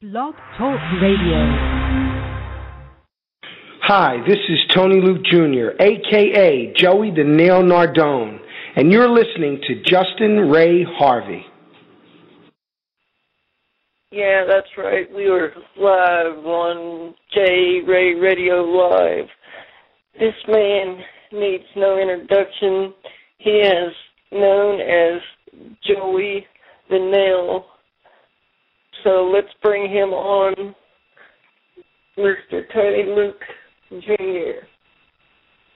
Blog Talk Radio. Hi, this is Tony Luke Jr., aka Joey the Nail Nardone, and you're listening to Justin Ray Harvey. Yeah, that's right. We were live on J Ray Radio Live. This man needs no introduction. He is known as Joey the Nail so let's bring him on, Mr. Tony Luke Jr.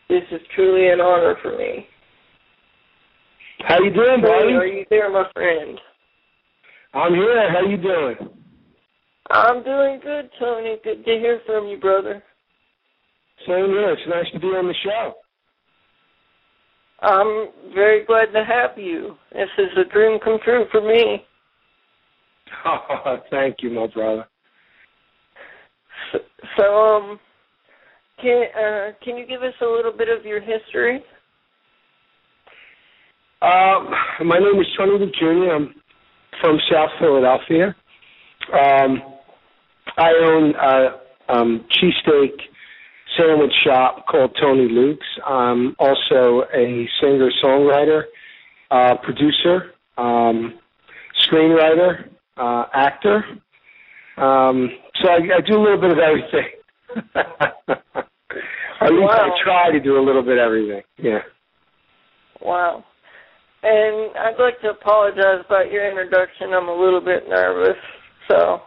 This is truly an honor for me. How you doing, buddy? Are you there, my friend? I'm here. How you doing? I'm doing good, Tony. Good to hear from you, brother. Same here. It's nice to be on the show. I'm very glad to have you. This is a dream come true for me. Oh, thank you, my brother. So, so um, can uh, can you give us a little bit of your history? Um, my name is Tony Luke Jr. I'm from South Philadelphia. Um, I own a um, cheesesteak sandwich shop called Tony Luke's. I'm also a singer songwriter, uh, producer, um, screenwriter, uh, actor. Um, so I, I do a little bit of everything. At least wow. I try to do a little bit of everything. Yeah. Wow. And I'd like to apologize about your introduction. I'm a little bit nervous, so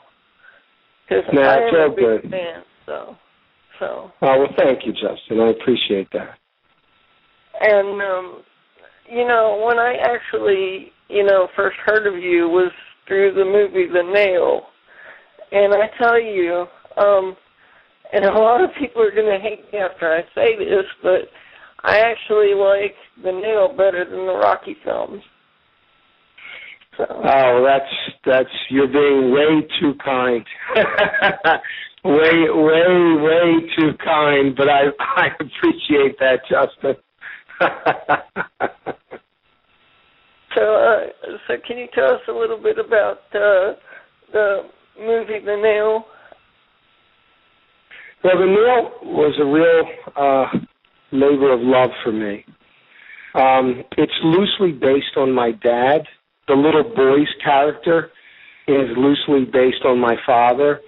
because no, I it's am all a big good. fan. So, so. Oh well, thank you, Justin. I appreciate that. And um, you know, when I actually, you know, first heard of you was through the movie The Nail. And I tell you, um, and a lot of people are going to hate me after I say this, but I actually like The Nail better than the Rocky films. So. Oh, that's that's you're being way too kind. way, way, way too kind. But I I appreciate that, Justin. So, uh, so can you tell us a little bit about uh, the movie The Nail? Well, The Nail was a real uh, labor of love for me. Um, it's loosely based on my dad. The little boy's character is loosely based on my father.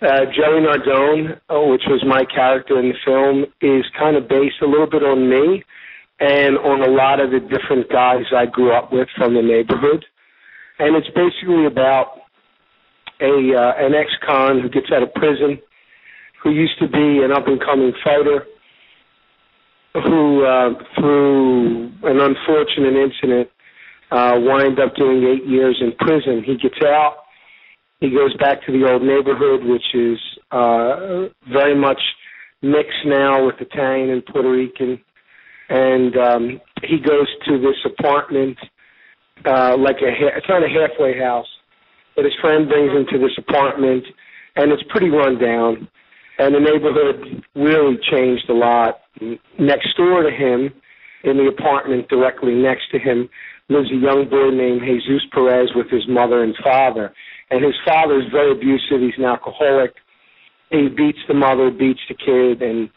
Uh, Joey Nardone, oh, which was my character in the film, is kind of based a little bit on me and on a lot of the different guys I grew up with from the neighborhood. And it's basically about a uh, an ex-con who gets out of prison, who used to be an up-and-coming fighter, who uh, through an unfortunate incident uh, wind up doing eight years in prison. He gets out. He goes back to the old neighborhood, which is uh, very much mixed now with Italian and Puerto Rican and um, he goes to this apartment, uh, like a ha- it's not a halfway house, but his friend brings him to this apartment, and it's pretty run down, and the neighborhood really changed a lot. Next door to him, in the apartment directly next to him, lives a young boy named Jesus Perez with his mother and father, and his father is very abusive. He's an alcoholic. He beats the mother, beats the kid, and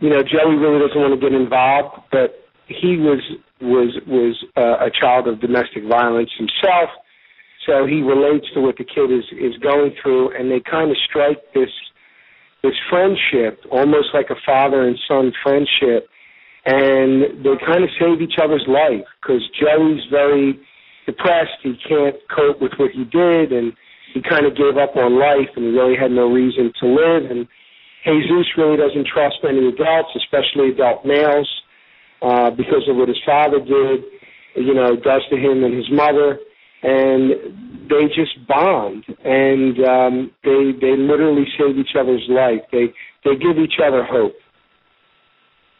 you know, Joey really doesn't want to get involved, but he was was was uh, a child of domestic violence himself, so he relates to what the kid is is going through, and they kind of strike this this friendship, almost like a father and son friendship, and they kind of save each other's life because Joey's very depressed. He can't cope with what he did, and he kind of gave up on life, and he really had no reason to live, and Jesus really doesn't trust any adults, especially adult males, uh, because of what his father did, you know, does to him and his mother, and they just bond, and um, they they literally save each other's life. They they give each other hope.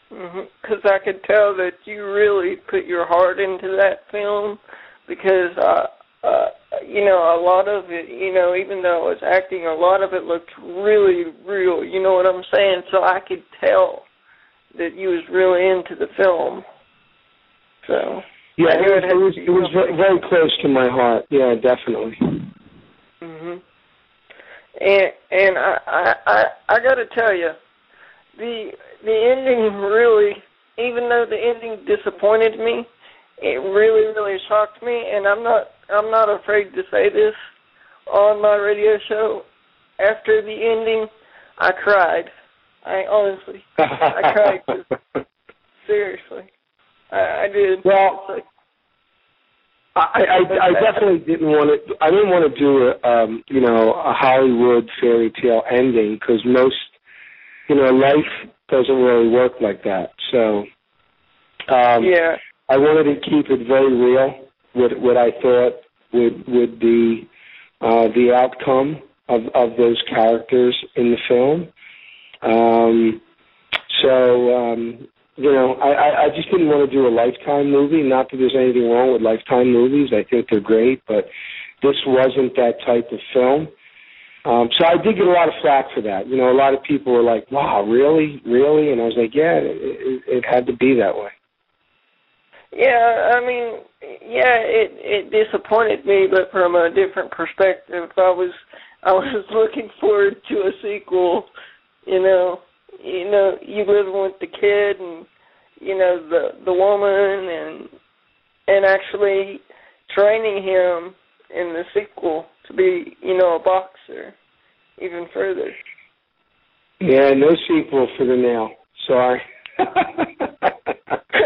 Because mm-hmm. I could tell that you really put your heart into that film, because uh, uh, you know, a lot of it, you know, even though I was acting, a lot of it looked really real. You know what I'm saying? So I could tell that you was really into the film. So yeah, it, it, was it was very, very close to my heart. Yeah, definitely. Mhm. and and I I I, I got to tell you, the the ending really, even though the ending disappointed me, it really really shocked me, and I'm not I'm not afraid to say this on my radio show. After the ending, I cried. I honestly, I cried. seriously, I, I did. Well, like, I, I, I definitely didn't want to. I didn't want to do a, um, you know, a Hollywood fairy tale ending because most, you know, life doesn't really work like that. So, um, yeah, I wanted to keep it very real. What what I thought would would be uh, the outcome of of those characters in the film. Um, so um, you know, I, I just didn't want to do a Lifetime movie. Not that there's anything wrong with Lifetime movies. I think they're great, but this wasn't that type of film. Um, so I did get a lot of flack for that. You know, a lot of people were like, "Wow, really, really?" And I was like, "Yeah, it, it, it had to be that way." Yeah, I mean, yeah, it it disappointed me, but from a different perspective. I was I was looking forward to a sequel. You know, you know, you living with the kid and you know the the woman and and actually training him in the sequel to be you know a boxer even further. Yeah, no sequel for the nail. Sorry.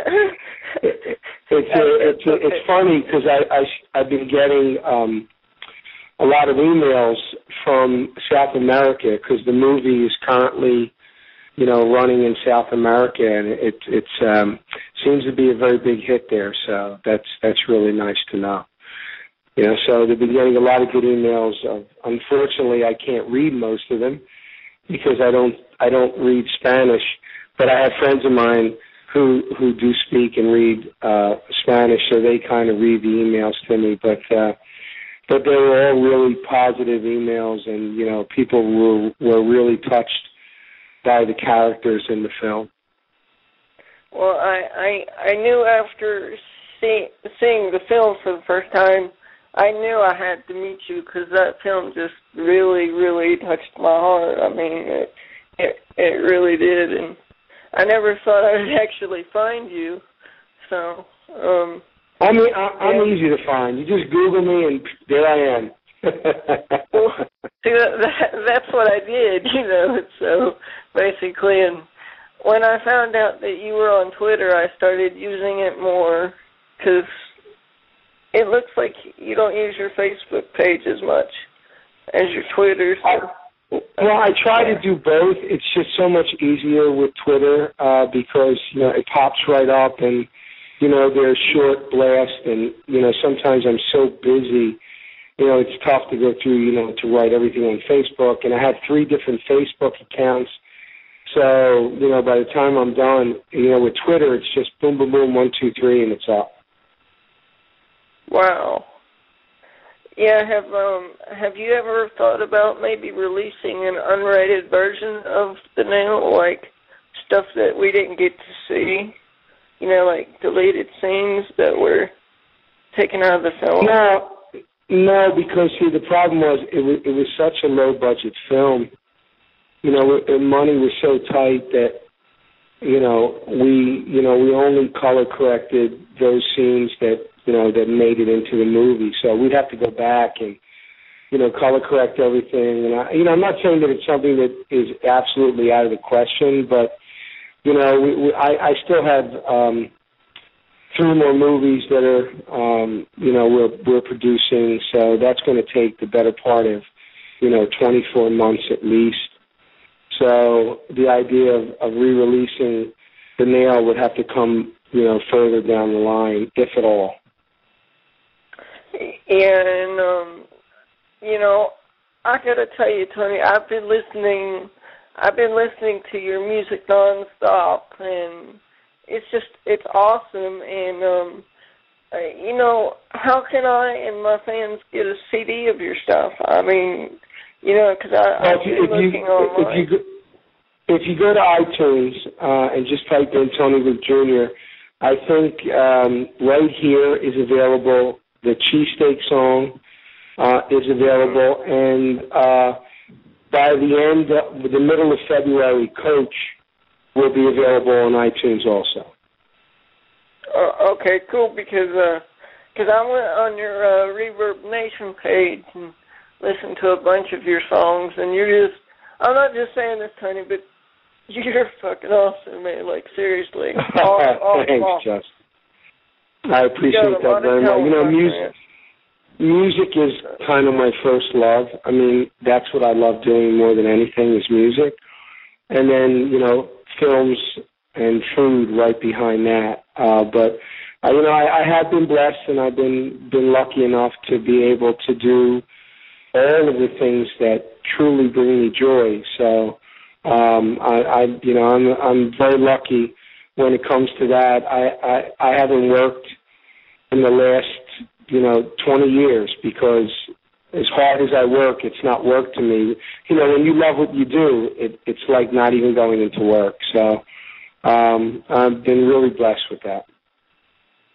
it, it's a, it's a, it's funny because I, I I've been getting um a lot of emails from South America because the movie is currently you know, running in South America, and it it's um, seems to be a very big hit there. So that's that's really nice to know. You know, so they've been getting a lot of good emails. Of, unfortunately, I can't read most of them because I don't I don't read Spanish, but I have friends of mine who who do speak and read uh, Spanish, so they kind of read the emails to me. But uh, but they were all really positive emails, and you know, people were were really touched by the characters in the film? Well, I I, I knew after see, seeing the film for the first time, I knew I had to meet you because that film just really, really touched my heart. I mean, it it it really did, and I never thought I would actually find you. So, um, I mean, I, I'm yeah. easy to find. You just Google me, and there I am well, see, that, that's what I did, you know. So basically, and when I found out that you were on Twitter, I started using it more because it looks like you don't use your Facebook page as much as your Twitter. So. Well, I try to do both. It's just so much easier with Twitter uh, because you know it pops right up, and you know there's short blasts, and you know sometimes I'm so busy you know, it's tough to go through, you know, to write everything on Facebook. And I have three different Facebook accounts. So, you know, by the time I'm done, you know, with Twitter, it's just boom, boom, boom, one, two, three, and it's up. Wow. Yeah, have um have you ever thought about maybe releasing an unrated version of the nail, like stuff that we didn't get to see? You know, like deleted scenes that were taken out of the film. No, no, because see, the problem was it was it was such a low budget film. You know, the money was so tight that you know we you know we only color corrected those scenes that you know that made it into the movie. So we'd have to go back and you know color correct everything. And I, you know, I'm not saying that it's something that is absolutely out of the question, but you know, we, we I, I still have. um three more movies that are um, you know we're we're producing, so that's going to take the better part of you know 24 months at least. So the idea of, of re-releasing the nail would have to come you know further down the line, if at all. And um, you know, I got to tell you, Tony, I've been listening. I've been listening to your music nonstop, and it's just it's awesome and um uh, you know how can I and my fans get a CD of your stuff? I mean, you know, because I I've been looking you, online. If you, if you go to iTunes uh, and just type in Tony Luke Jr., I think um, right here is available. The cheesesteak song uh, is available, and uh, by the end, uh, the middle of February, Coach will be available on iTunes also. Uh, okay, cool. Because because uh, I went on your uh, Reverb Nation page and listened to a bunch of your songs, and you're just I'm not just saying this, Tony, but you're fucking awesome, man. Like seriously, awesome, awesome, Thanks, awesome. Justin. I appreciate that very much. You know, music music is kind of my first love. I mean, that's what I love doing more than anything is music. And then, you know, films and food right behind that. Uh, but uh, you know, I, I have been blessed and I've been been lucky enough to be able to do all of the things that truly bring me joy. So um I, I you know, I'm I'm very lucky when it comes to that. I, I I haven't worked in the last you know 20 years because as hard as I work, it's not work to me. You know, when you love what you do, it, it's like not even going into work. So um, I've been really blessed with that.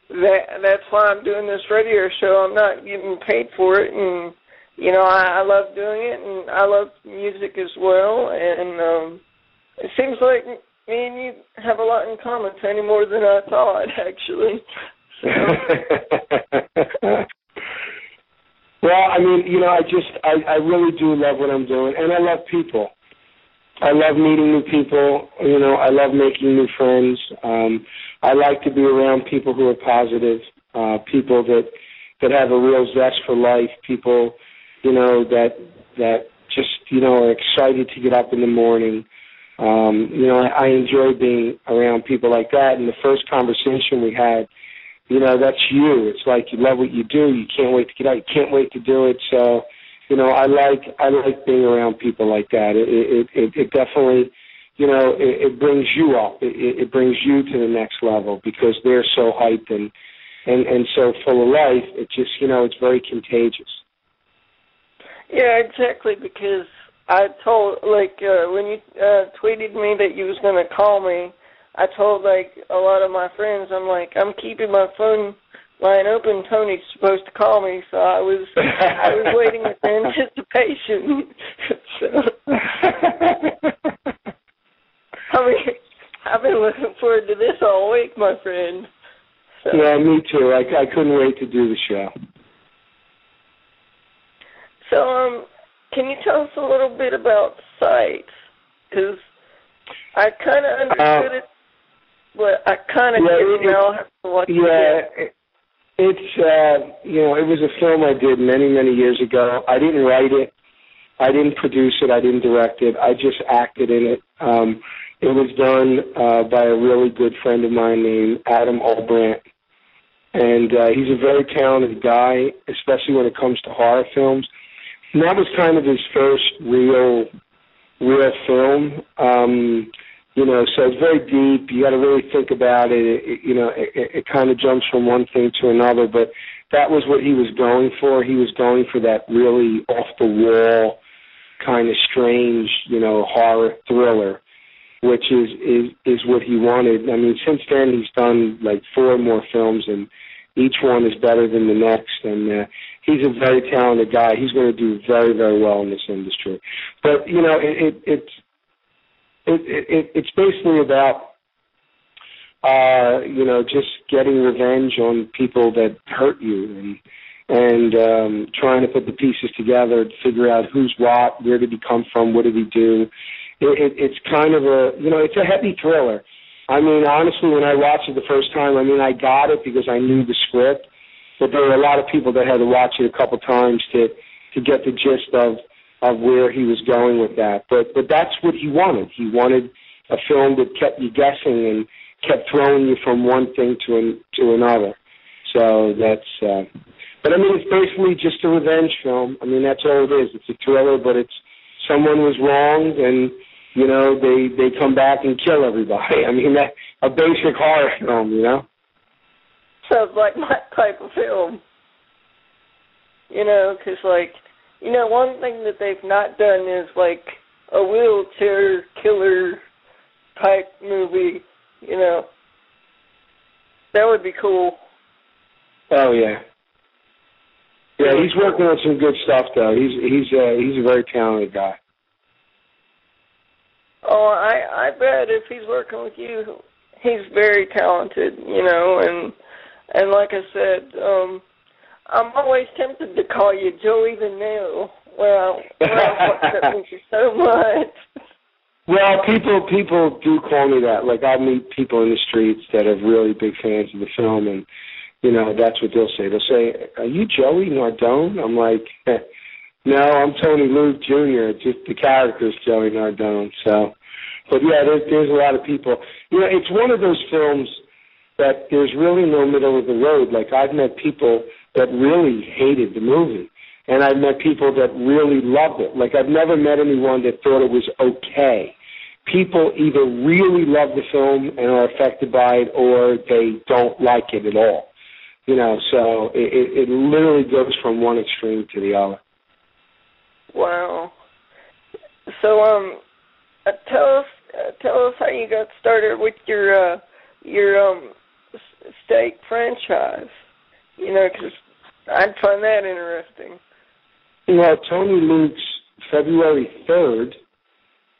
That that's why I'm doing this radio show. I'm not getting paid for it, and you know I, I love doing it, and I love music as well. And um, it seems like me and you have a lot in common, Tony, more than I thought, actually. So. well, I mean, you know, I just, I, I really do love what I'm doing, and I love people. I love meeting new people. You know, I love making new friends. Um, I like to be around people who are positive, uh, people that that have a real zest for life, people, you know, that that just you know are excited to get up in the morning. Um, you know, I, I enjoy being around people like that. And the first conversation we had, you know, that's you. It's like you love what you do. You can't wait to get out. You can't wait to do it. So, you know, I like I like being around people like that. It it it, it definitely, you know, it, it brings you up. It, it brings you to the next level because they're so hyped and and and so full of life. It just you know, it's very contagious. Yeah, exactly. Because I told like uh, when you uh, tweeted me that you was gonna call me, I told like a lot of my friends, I'm like, I'm keeping my phone line open. Tony's supposed to call me, so I was I was waiting with anticipation. so, I mean, I've been looking forward to this all week, my friend. So. Yeah, me too. I, I couldn't wait to do the show. So, um, can you tell us a little bit about sites? Because I kind of understood Uh, it, but I kind of yeah, didn't know how to watch Yeah, it. it- it's uh, you know, it was a film I did many many years ago. I didn't write it, I didn't produce it, I didn't direct it. I just acted in it. Um, it was done uh, by a really good friend of mine named Adam Ahlbrandt, and uh, he's a very talented guy, especially when it comes to horror films. And that was kind of his first real, real film. Um, you know, so it's very deep. You got to really think about it. it, it you know, it, it, it kind of jumps from one thing to another. But that was what he was going for. He was going for that really off the wall, kind of strange, you know, horror thriller, which is is is what he wanted. I mean, since then he's done like four more films, and each one is better than the next. And uh, he's a very talented guy. He's going to do very very well in this industry. But you know, it, it it's it, it, it's basically about uh, you know just getting revenge on people that hurt you and and um, trying to put the pieces together to figure out who's what, where did he come from, what did he do. It, it, it's kind of a you know it's a heavy thriller. I mean, honestly, when I watched it the first time, I mean, I got it because I knew the script, but there were a lot of people that had to watch it a couple times to to get the gist of of where he was going with that. But but that's what he wanted. He wanted a film that kept you guessing and kept throwing you from one thing to an, to another. So that's. Uh, but I mean, it's basically just a revenge film. I mean, that's all it is. It's a thriller, but it's someone was wronged, and you know they they come back and kill everybody. I mean, that a basic horror film, you know. Sounds like my type of film. You know, 'cause like, you know, one thing that they've not done is like a wheelchair killer type movie. You know, that would be cool. Oh yeah. Yeah, he's working on some good stuff though. He's he's uh, he's a very talented guy. Oh, I I bet if he's working with you, he's very talented, you know, and and like I said, um I'm always tempted to call you Joey the Nail. Well, well, that means you so much. Well, people people do call me that. Like I meet people in the streets that are really big fans of the film, and you know that's what they'll say. They'll say, "Are you Joey Nardone?" I'm like, "No, I'm Tony Luke Jr. Just the character's Joey Nardone." So, but yeah, there's there's a lot of people. You know, it's one of those films that there's really no middle of the road. Like I've met people that really hated the movie and I've met people that really loved it. Like I've never met anyone that thought it was okay. People either really love the film and are affected by it, or they don't like it at all. You know, so it, it literally goes from one extreme to the other. Wow. So, um, uh, tell us, uh, tell us how you got started with your uh, your um steak franchise. You know, because I'd find that interesting. Well, Tony Luke's February 3rd,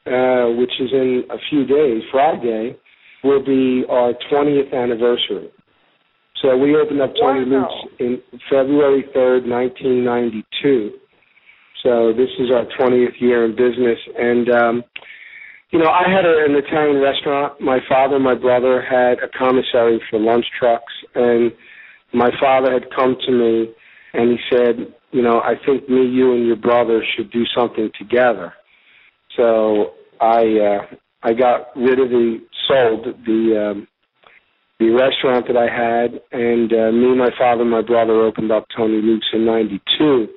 uh, which is in a few days, Friday, will be our 20th anniversary. So we opened up Tony wow. Luke's in February 3rd, 1992. So this is our 20th year in business. And, um, you know, I had a, an Italian restaurant. My father and my brother had a commissary for lunch trucks. And my father had come to me and he said, you know, I think me, you, and your brother should do something together. So I uh, I got rid of the sold the um, the restaurant that I had, and uh, me, my father, and my brother opened up Tony Luke's in '92.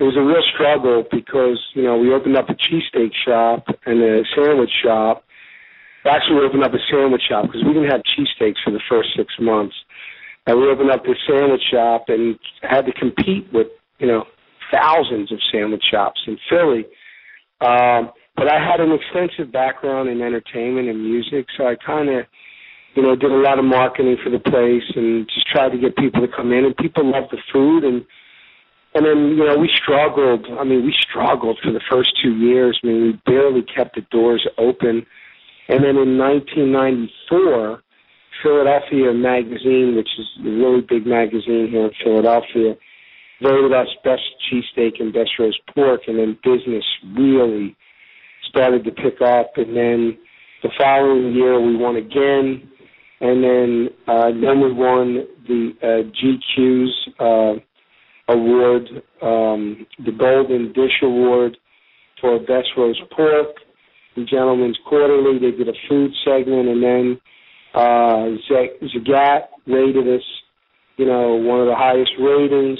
It was a real struggle because you know we opened up a cheesesteak shop and a sandwich shop. Actually, we opened up a sandwich shop because we didn't have cheesesteaks for the first six months. And we opened up this sandwich shop and had to compete with you know, thousands of sandwich shops in Philly. Um, but I had an extensive background in entertainment and music, so I kind of, you know, did a lot of marketing for the place and just tried to get people to come in. And people loved the food, and and then you know we struggled. I mean, we struggled for the first two years. I mean, we barely kept the doors open. And then in 1994, Philadelphia Magazine, which is a really big magazine here in Philadelphia, voted us best cheesesteak and best roast pork, and then business really started to pick up. And then the following year we won again, and then uh, then we won the uh, GQ's uh, award, um, the Golden Dish Award for best roast pork. The Gentleman's Quarterly, they did a food segment, and then uh, Zagat rated us, you know, one of the highest ratings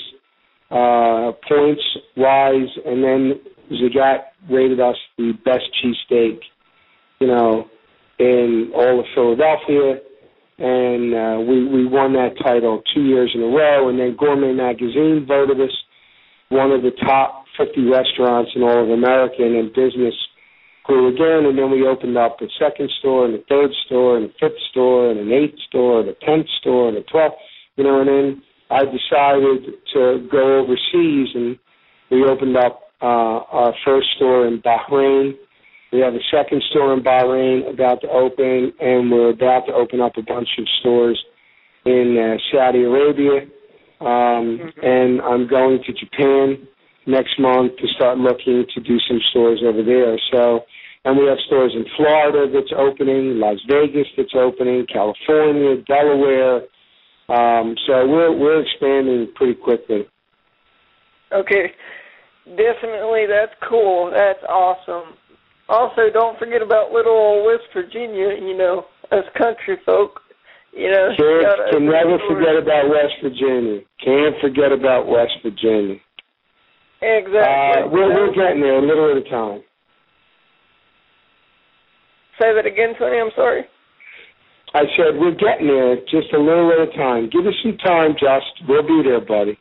uh, points wise, and then Zagat rated us the best cheesesteak, you know, in all of Philadelphia, and uh, we we won that title two years in a row. And then Gourmet Magazine voted us one of the top 50 restaurants in all of America, and then business grew again. And then we opened up a second store, and a third store, and a fifth store, and an eighth store, and a tenth store, and a twelfth, you know, and then I decided to go overseas, and we opened up uh, our first store in Bahrain. We have a second store in Bahrain about to open, and we're about to open up a bunch of stores in uh, Saudi Arabia. Um, mm-hmm. And I'm going to Japan next month to start looking to do some stores over there. So, and we have stores in Florida that's opening, Las Vegas that's opening, California, Delaware. Um, so we're we're expanding pretty quickly. Okay, definitely that's cool. That's awesome. Also, don't forget about little old West Virginia. You know, as country folk, you know. Can't, can never forget about West Virginia. Can't forget about West Virginia. Exactly. Uh, we're we're getting there a little at a time. Say that again, Tony. I'm sorry. I said, we're getting there just a little at a time. Give us some time, Just. We'll be there, buddy.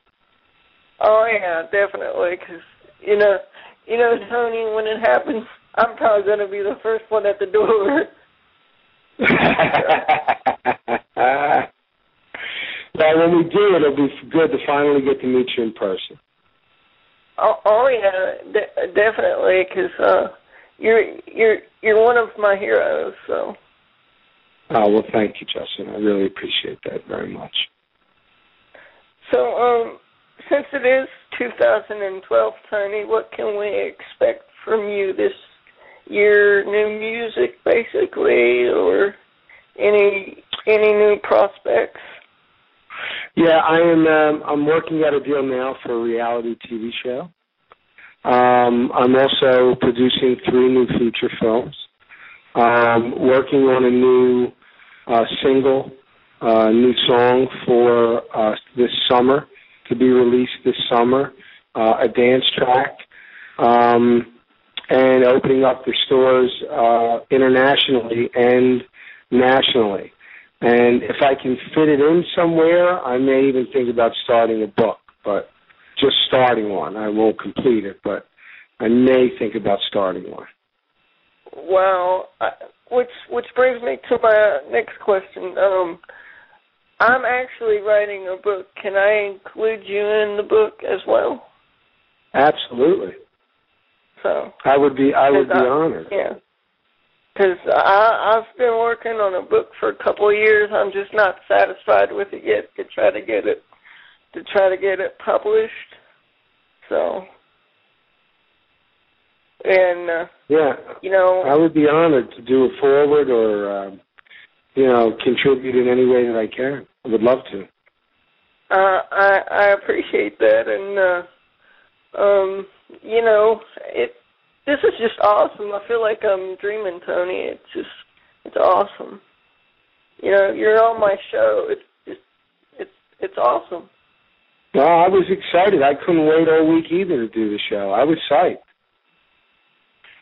Oh, yeah, definitely. Because, you know, you know, Tony, when it happens, I'm probably going to be the first one at the door. well, when we do, it'll be good to finally get to meet you in person. Oh, oh yeah, de- definitely. Because, uh, you're you're you're one of my heroes. So. Oh well, thank you, Justin. I really appreciate that very much. So, um, since it is 2012, Tony, what can we expect from you this year? New music, basically, or any any new prospects? Yeah, I am. Um, I'm working out a deal now for a reality TV show. Um, I'm also producing three new feature films. Um, working on a new uh, single, uh, new song for uh, this summer to be released this summer, uh, a dance track, um, and opening up the stores uh, internationally and nationally. And if I can fit it in somewhere, I may even think about starting a book, but just starting one. I won't complete it, but I may think about starting one. Well, I, which which brings me to my next question. Um, I'm actually writing a book. Can I include you in the book as well? Absolutely. So I would be I would be I, honored. Yeah. Because I I've been working on a book for a couple of years. I'm just not satisfied with it yet. To try to get it to try to get it published. So. And uh, yeah, you know, I would be honored to do a forward or um, you know contribute in any way that I can. I would love to. Uh, I I appreciate that, and uh, um, you know, it. This is just awesome. I feel like I'm dreaming, Tony. It's just, it's awesome. You know, you're on my show. It's just, it's, it's awesome. Well, I was excited. I couldn't wait all week either to do the show. I was psyched.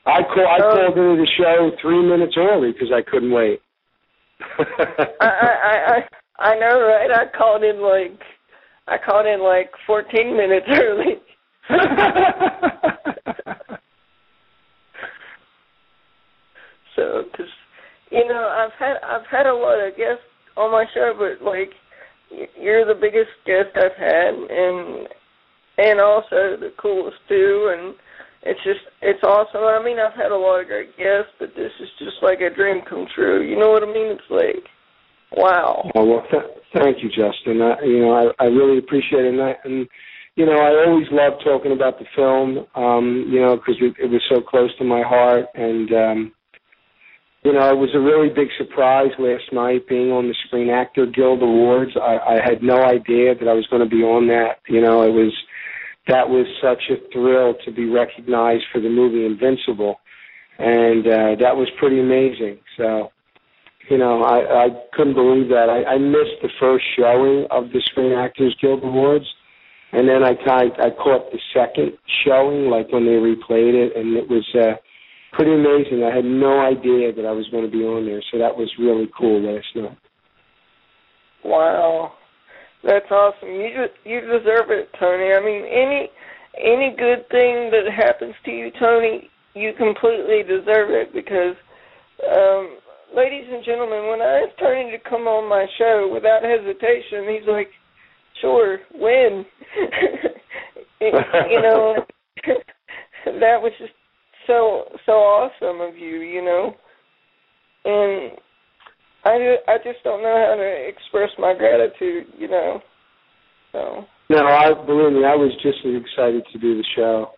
I call, I Um, called into the show three minutes early because I couldn't wait. I, I I I know, right? I called in like I called in like 14 minutes early. so, cause you know, I've had I've had a lot of guests on my show, but like you're the biggest guest I've had, and and also the coolest too, and it's just it's awesome. I mean, I've had a lot of great guests, but this is just like a dream come true. You know what I mean? It's like, wow. Oh, well, th- thank you, Justin. I, you know, I, I really appreciate it, and, I, and you know, I always love talking about the film. Um, you know, because it, it was so close to my heart, and um, you know, it was a really big surprise last night being on the Screen Actor Guild Awards. I, I had no idea that I was going to be on that. You know, it was that was such a thrill to be recognized for the movie Invincible, and uh, that was pretty amazing. So you know, I, I couldn't believe that. I, I missed the first showing of the Screen Actors Guild Awards, and then I I, I caught the second showing, like when they replayed it, and it was uh, pretty amazing. I had no idea that I was going to be on there, so that was really cool last night. Wow, that's awesome. You de- you deserve it, Tony. I mean, any any good thing that happens to you, Tony, you completely deserve it because, um, ladies and gentlemen, when I asked Tony to come on my show without hesitation, he's like, "Sure, when?" you know, that was just so so awesome of you, you know, and I ju- I just don't know how to express my gratitude, you know. So No, I believe me, I was just as excited to do the show.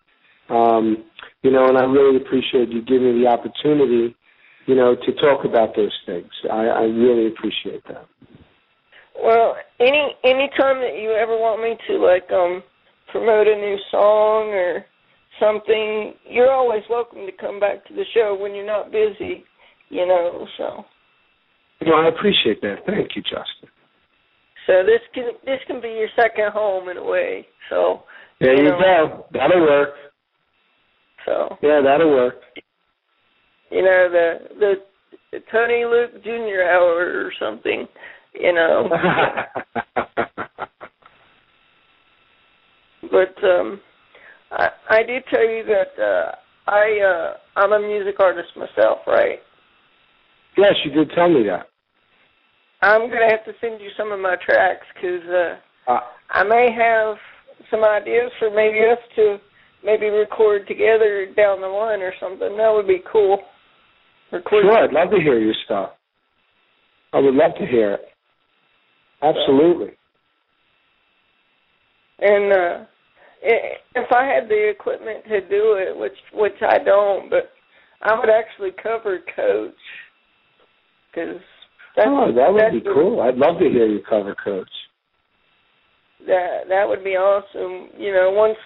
Um, you know, and I really appreciate you giving me the opportunity, you know, to talk about those things. I, I really appreciate that. Well, any any time that you ever want me to like um promote a new song or something, you're always welcome to come back to the show when you're not busy, you know. So No, I appreciate that. Thank you, Justin. so this can this can be your second home in a way. So There you know. go. That'll work. so Yeah, that'll work. you know the the, the Tony Luke Jr. hour or something, you know. but um I I did tell you that uh I uh I'm a music artist myself, right? yes, you did tell me that. I'm going to have to send you some of my tracks cuz uh Uh, I may have some ideas for maybe us to maybe record together down the line or something. That would be cool. Record Sure, I'd love to hear your stuff. I would love to hear it. Absolutely. And uh if I had the equipment to do it, which which I don't, but I would actually cover Coach because that's oh, that would be cool. I'd love to hear you cover Coach. That that would be awesome. You know, once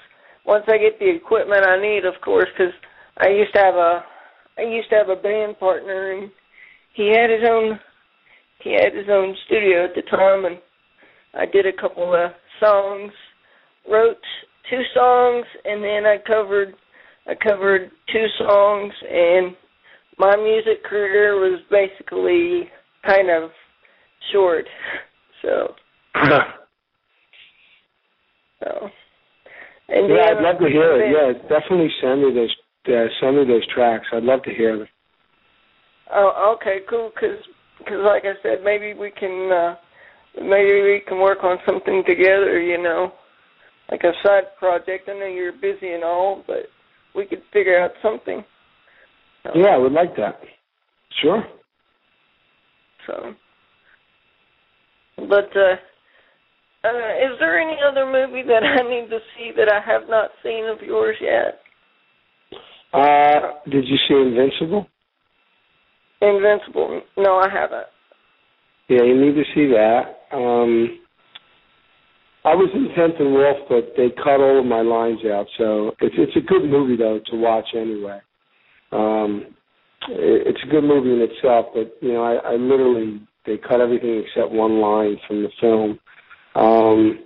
once I get the equipment I need, of course, because I used to have a I used to have a band partner, and he had his own he had his own studio at the time, and I did a couple of songs, wrote two songs, and then I covered I covered two songs, and my music career was basically kind of short. So so. And yeah, I'd love to hear it. Yeah, definitely send me those. Uh, send me those tracks. I'd love to hear them. Oh, okay, cool. Because, cause like I said, maybe we can, uh, maybe we can work on something together. You know, like a side project. I know you're busy and all, but we could figure out something. So, Yeah, I would like that. Sure. So, but uh, uh, is there any other movie that I need to see that I have not seen of yours yet? Uh, did you see Invincible? Invincible? No, I haven't. Yeah, you need to see that. Um, I was in Tenth and Wolf, but they cut all of my lines out, so it's it's a good movie though to watch anyway. Um, it, it's a good movie in itself, but you know, I, I literally they cut everything except one line from the film. Um,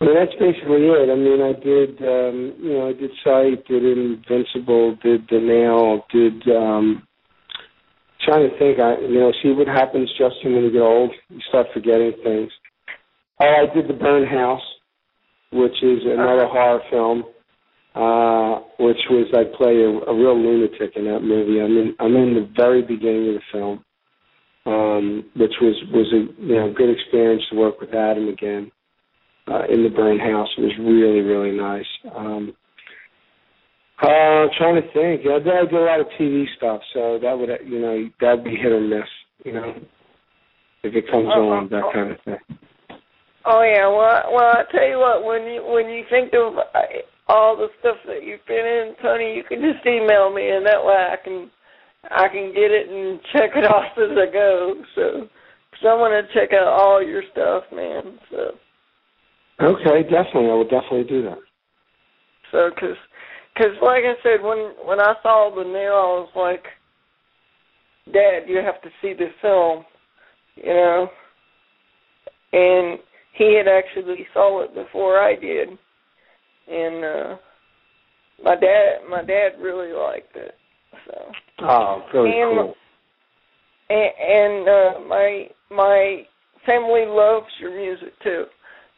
but that's basically it. I mean, I did, um, you know, I did Sight, did Invincible, did The Nail, did. um Trying to think, I you know, see what happens, Justin, when you get old. You start forgetting things. Oh, I did The Burn House, which is another horror film. Uh, which was I play a, a real lunatic in that movie. I'm in I'm in the very beginning of the film, um, which was was a you know good experience to work with Adam again uh, in the Burn House. It was really really nice. Um, uh, I'm trying to think. I did, I did a lot of TV stuff, so that would you know that'd be hit or miss. You know, if it comes Uh-huh. on, that kind of thing. Oh yeah, well, well, I tell you what, when you when you think of uh, all the stuff that you've been in, Tony, you can just email me, and that way I can I can get it and check it off as I go. So, cause I want to check out all your stuff, man. So, Okay, definitely. I will definitely do that. so cause cause like I said, when when I saw the nail, I was like, Dad, you have to see this film, you know. And he had actually saw it before I did, and uh my dad my dad really liked it. So Oh, very And- cool. and, and uh my my family loves your music too.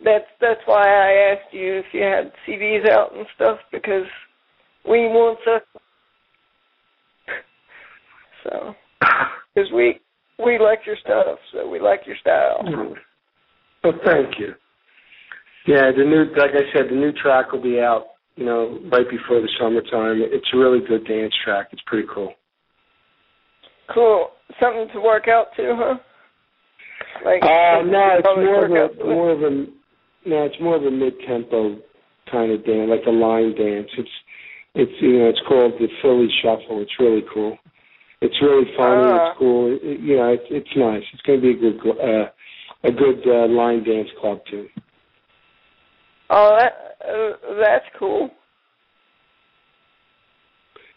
That's that's why I asked you if you had CDs out and stuff because we want to. So, because we we like your stuff, so we like your style. Well, thank you. Yeah, the new, like I said, the new track will be out, you know, right before the summertime. It's a really good dance track. It's pretty cool. Cool. Something to work out to, huh? Like Uh, no, it's more of a more of a no, it's more of a mid-tempo kind of dance, like a line dance. It's it's you know, it's called the Philly Shuffle. It's really cool. It's really funny. Ah. It's cool. It, you know, it's it's nice. It's going to be a good uh, a good uh, line dance club too. Oh, that uh, that's cool.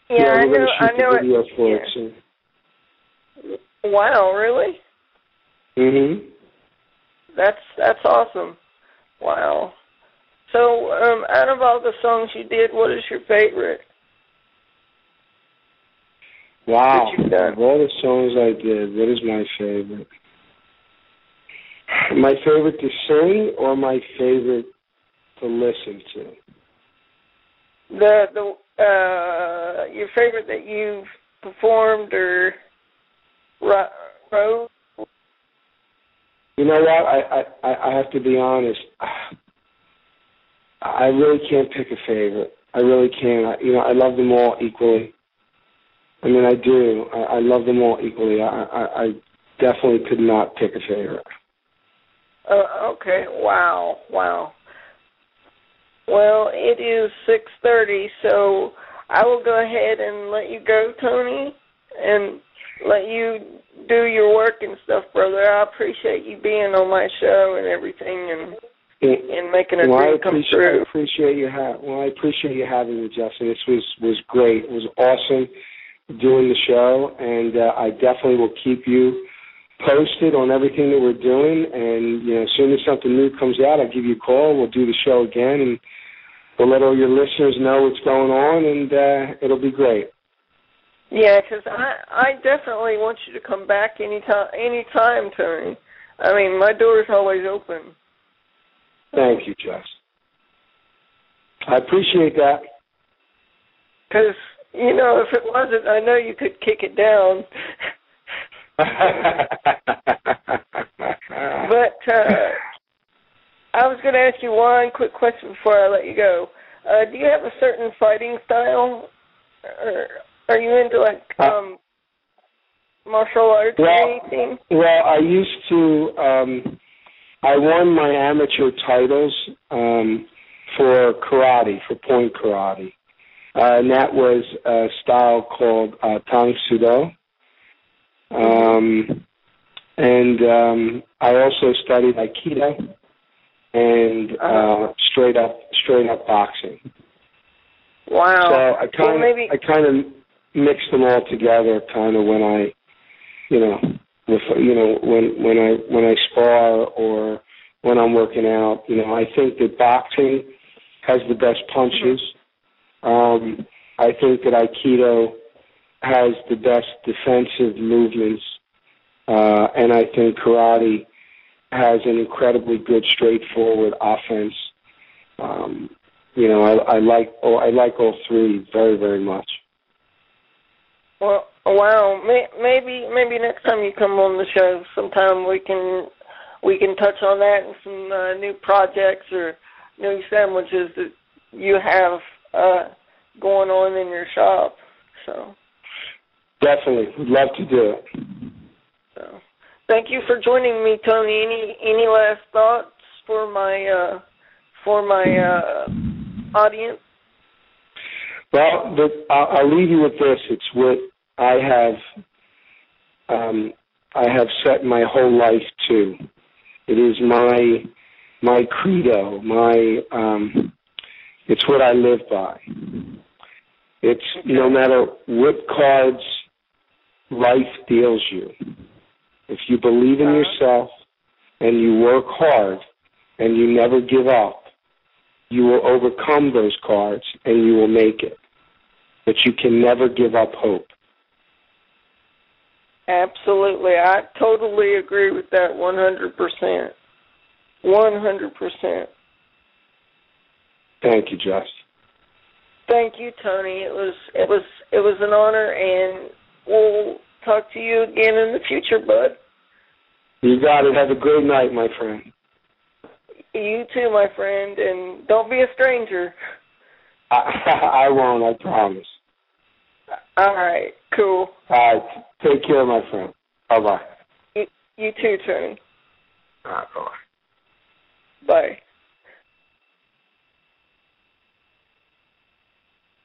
Yeah, I we're know. I know video it. for yeah. it soon. Wow, really? Mhm. That's that's awesome. Wow. So, um, out of all the songs you did, what is your favorite? Wow. Of all the songs I did, what is my favorite? My favorite to sing or my favorite to listen to? The the uh your favorite that you've performed or wrote? You know what? I I I have to be honest. I really can't pick a favorite. I really can't. I, you know, I love them all equally. I mean, I do. I, I love them all equally. I, I, I definitely could not pick a favorite. Uh, okay. Wow. Wow. Well, it is six thirty, so I will go ahead and let you go, Tony, and let you do your work and stuff, brother. I appreciate you being on my show and everything, and and making a well, dream come appreciate, true. I appreciate you ha- well, I appreciate you having me, Justin. This was was great. It was awesome doing the show, and uh, I definitely will keep you posted on everything that we're doing. And you know, as soon as something new comes out, I'll give you a call. We'll do the show again, and we'll let all your listeners know what's going on, and uh, it'll be great. Yeah, 'cause I I definitely want you to come back anytime anytime, Tony. I mean, my door's always open. Thank you, Jess. I appreciate that. Because, you know, if it wasn't, I know you could kick it down. but uh I was going to ask you one quick question before I let you go. Uh do you have a certain fighting style, or are you into like um martial arts or Well- anything? Well, I used to. Um, I won my amateur titles um, for karate, for point karate, uh, and that was a style called uh, Tang Soo Do. Um, and um, I also studied Aikido and uh, straight up straight up boxing. Wow. So I kind well, of maybe I kind of mixed them all together, kind of when I, you know, with, you know when when I when I spar or when I'm working out. You know, I think that boxing has the best punches. Um, I think that Aikido has the best defensive movements, uh, and I think karate has an incredibly good straightforward offense. Um, you know, I, I like oh, I like all three very very much. Well, wow. May, maybe maybe next time you come on the show, sometime we can we can touch on that and some uh, new projects or new sandwiches that you have uh, going on in your shop. So, Definitely, would love to do it. so thank you for joining me, Tony. Any any last thoughts for my uh, for my uh, audience? Well, the, I'll, I'll leave you with this. It's what I have. Um, I have set my whole life to. It is my my credo. My um, it's what I live by. It's no matter what cards life deals you. If you believe in Uh-huh. yourself and you work hard and you never give up, you will overcome those cards and you will make it. But you can never give up hope. Absolutely. I totally agree with that 100%. 100%. Thank you, Jess. Thank you, Tony. It was it was it was an honor and we'll talk to you again in the future, bud. You got it. Have a great night, my friend. You too, my friend, and don't be a stranger. I, I won't, I promise. All right, cool. All right. Take care, my friend. Bye bye. You, you too, Tony. All right, bye. Bye.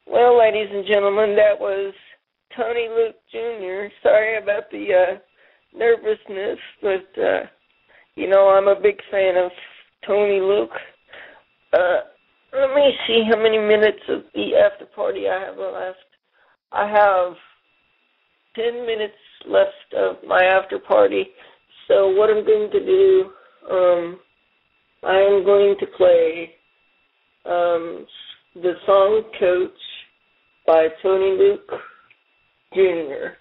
Well, ladies and gentlemen, that was Tony Luke Jr. Sorry about the uh, nervousness, but uh, you know I'm a big fan of Tony Luke. Uh, let me see how many minutes of the after party I have left. I have ten minutes left of my after party. So what I'm going to do, um, I am going to play um, the song "Coach" by Tony Luke Jr.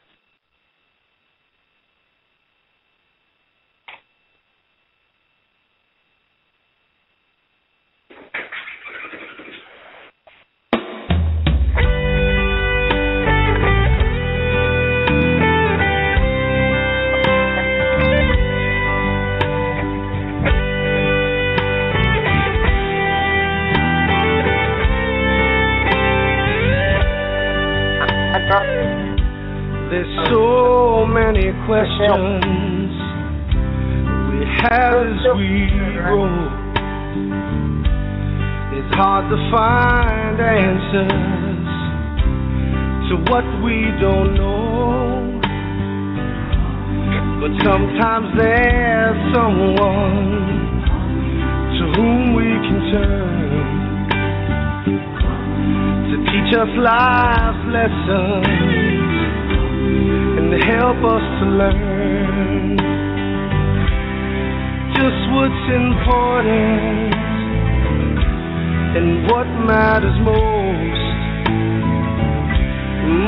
questions we have as we grow. It's hard to find answers to what we don't know. But sometimes there's someone to whom we can turn to teach us life's lessons and help us to learn just what's important and what matters most.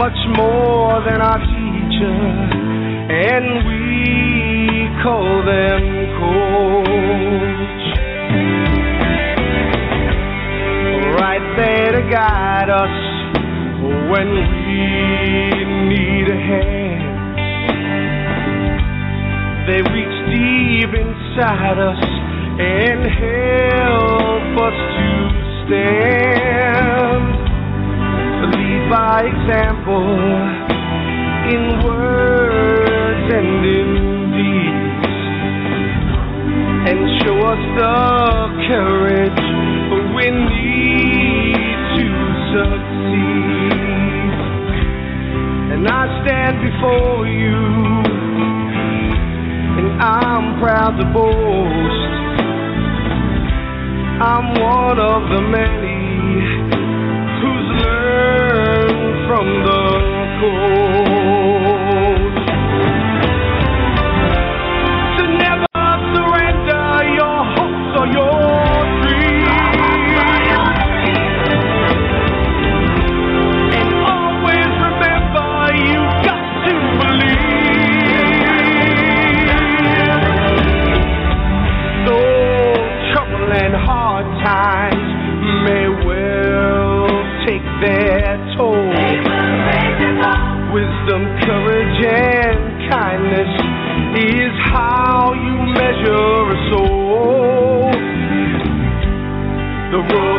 Much more than our teacher, and we call them coach. Right there to guide us when we need a hand. They reach deep inside us and help us to stand. Lead by example in words and in deeds, and show us the courage we need to succeed. And I stand before you, I'm proud to boast. I'm one of the many who's learned from the coast.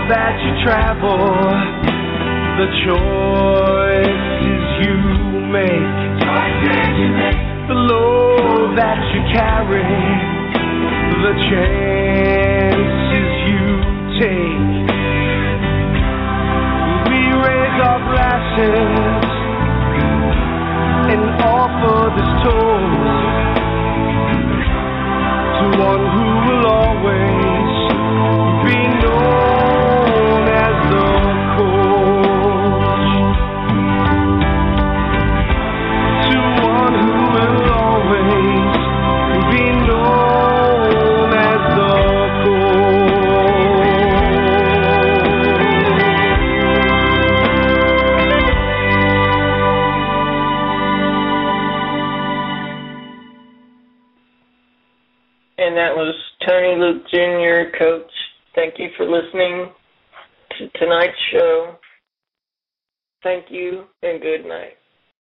That you travel, the choices you make, the load that you carry, the chances you take. We raise our glasses and offer this toast to one who will always Coach. Thank you for listening to tonight's show. Thank you and good night.